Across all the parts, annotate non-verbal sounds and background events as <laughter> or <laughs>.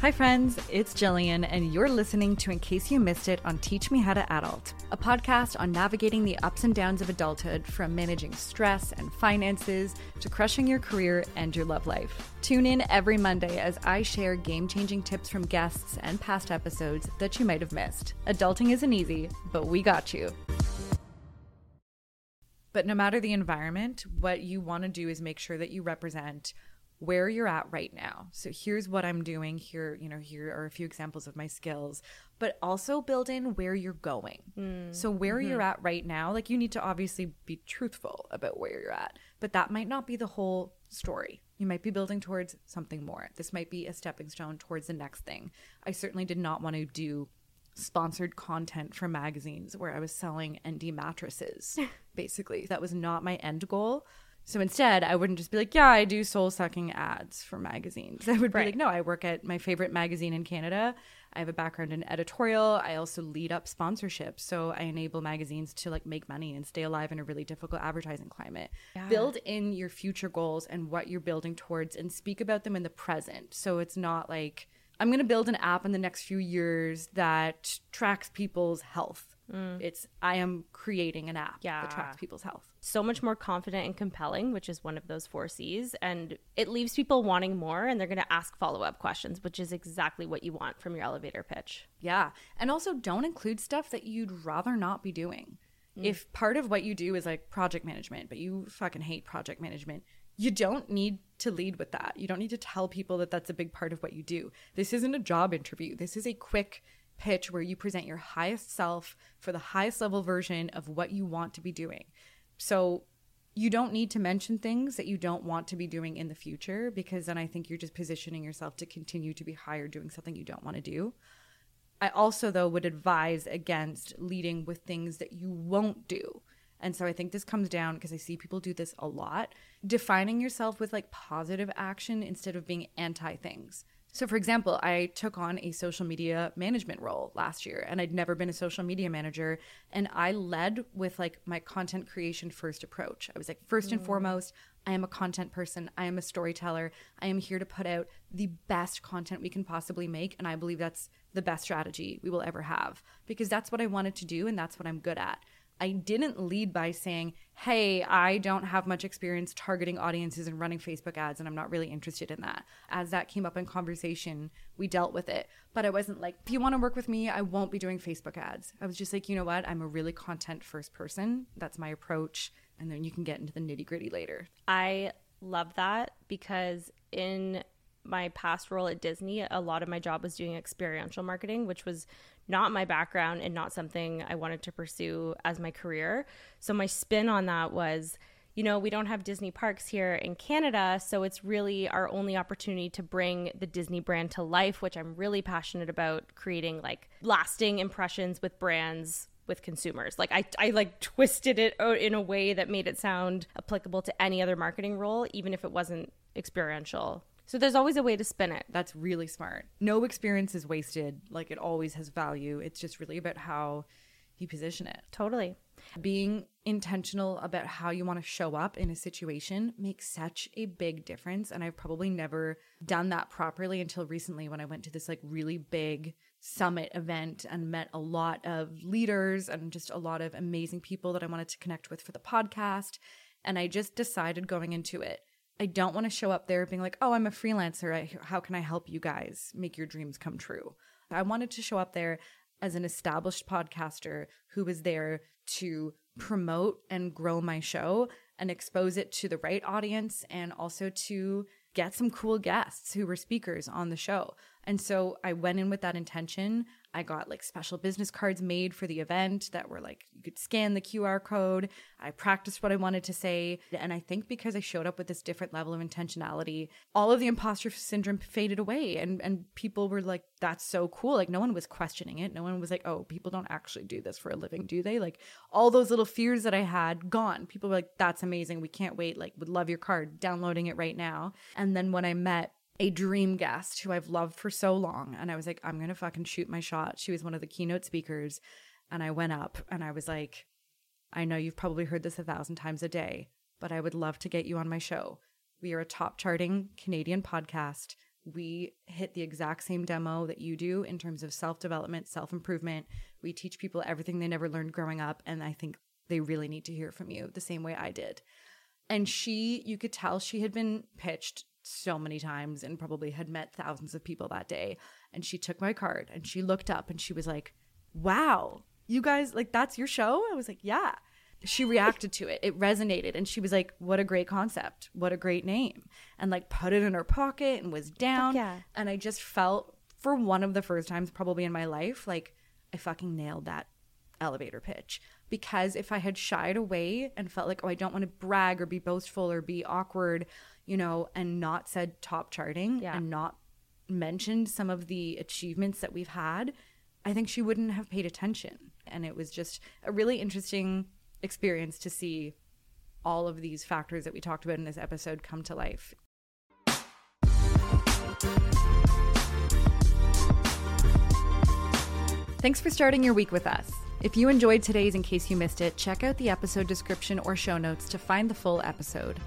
Hi, friends, it's Gillian, and you're listening to In Case You Missed It on Teach Me How to Adult, a podcast on navigating the ups and downs of adulthood from managing stress and finances to crushing your career and your love life. Tune in every Monday as I share game changing tips from guests and past episodes that you might have missed. Adulting isn't easy, but we got you. But no matter the environment, what you want to do is make sure that you represent where you're at right now. So here's what I'm doing. Here, you know, here are a few examples of my skills, but also build in where you're going. Mm. So where mm-hmm. you're at right now, like you need to obviously be truthful about where you're at, but that might not be the whole story. You might be building towards something more. This might be a stepping stone towards the next thing. I certainly did not want to do sponsored content for magazines where I was selling Endy mattresses. <laughs> basically, that was not my end goal. So instead, I wouldn't just be like, yeah, I do soul sucking ads for magazines. <laughs> I would be right. like, no, I work at my favorite magazine in Canada. I have a background in editorial. I also lead up sponsorships. So I enable magazines to like make money and stay alive in a really difficult advertising climate. Yeah. Build in your future goals and what you're building towards and speak about them in the present. So it's not like, I'm going to build an app in the next few years that tracks people's health. Mm. It's I am creating an app yeah. that tracks people's health. So much more confident and compelling, which is one of those four C's. And it leaves people wanting more and they're going to ask follow up questions, which is exactly what you want from your elevator pitch. Yeah. And also don't include stuff that you'd rather not be doing. Mm. If part of what you do is like project management, but you fucking hate project management, you don't need to lead with that. You don't need to tell people that that's a big part of what you do. This isn't a job interview. This is a quick pitch where you present your highest self for the highest level version of what you want to be doing. So you don't need to mention things that you don't want to be doing in the future because then I think you're just positioning yourself to continue to be hired doing something you don't want to do. I also, though, would advise against leading with things that you won't do. And so I think this comes down because I see people do this a lot, defining yourself with like positive action instead of being anti things. So, for example, I took on a social media management role last year, and I'd never been a social media manager. And I led with like my content creation first approach. I was like, first and mm. foremost, I am a content person. I am a storyteller. I am here to put out the best content we can possibly make. And I believe that's the best strategy we will ever have because that's what I wanted to do, and that's what I'm good at. I didn't lead by saying, hey, I don't have much experience targeting audiences and running Facebook ads, and I'm not really interested in that. As that came up in conversation, we dealt with it. But I wasn't like, if you want to work with me, I won't be doing Facebook ads. I was just like, you know what? I'm a really content first person. That's my approach. And then you can get into the nitty gritty later. I love that because in my past role at Disney, a lot of my job was doing experiential marketing, which was not my background and not something I wanted to pursue as my career. So my spin on that was, you know, we don't have Disney parks here in Canada, so it's really our only opportunity to bring the Disney brand to life, which I'm really passionate about creating like lasting impressions with brands with consumers. Like I, I like twisted it in a way that made it sound applicable to any other marketing role, even if it wasn't experiential. So there's always a way to spin it. That's really smart. No experience is wasted. Like it always has value. It's just really about how you position it. Totally. Being intentional about how you want to show up in a situation makes such a big difference. And I've probably never done that properly until recently when I went to this like really big summit event and met a lot of leaders and just a lot of amazing people that I wanted to connect with for the podcast. And I just decided going into it I don't want to show up there being like, oh, I'm a freelancer. How can I help you guys make your dreams come true? I wanted to show up there as an established podcaster who was there to promote and grow my show and expose it to the right audience and also to get some cool guests who were speakers on the show. And so I went in with that intention. I got like special business cards made for the event that were like you could scan the QR code. I practiced what I wanted to say. And I think because I showed up with this different level of intentionality, all of the imposter syndrome faded away and and people were like that's so cool. Like no one was questioning it. No one was like, "Oh, people don't actually do this for a living, do they?" Like all those little fears that I had gone. People were like, "That's amazing. We can't wait. Like would love your card. Downloading it right now." And then when I met a dream guest who I've loved for so long. And I was like, I'm going to fucking shoot my shot. She was one of the keynote speakers. And I went up and I was like, I know you've probably heard this a thousand times a day, but I would love to get you on my show. We are a top charting Canadian podcast. we hit the exact same demo that you do in terms of self development, self improvement. We teach people everything they never learned growing up. And I think they really need to hear from you the same way I did. And she, you could tell she had been pitched so many times and probably had met thousands of people that day. And she took my card and she looked up and she was like, wow, you guys, like, that's your show? I was like, yeah. She reacted to it. It resonated. And she was like, what a great concept. What a great name. And like put it in her pocket and was down. yeah. And I just felt, for one of the first times probably in my life, like I fucking nailed that elevator pitch. Because if I had shied away and felt like, oh, I don't want to brag or be boastful or be awkward, you know, and not said top charting Yeah. and not mentioned some of the achievements that we've had, I think she wouldn't have paid attention. And it was just a really interesting experience to see all of these factors that we talked about in this episode come to life. Thanks for starting your week with us. If you enjoyed today's in case you missed it, check out the episode description or show notes to find the full episode.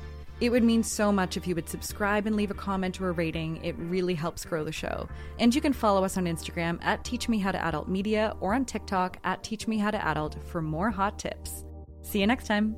It would mean so much if you would subscribe and leave a comment or a rating. It really helps grow the show. And you can follow us on Instagram at Teach Me How to Adult Media or on TikTok at Teach Me How to Adult for more hot tips. See you next time.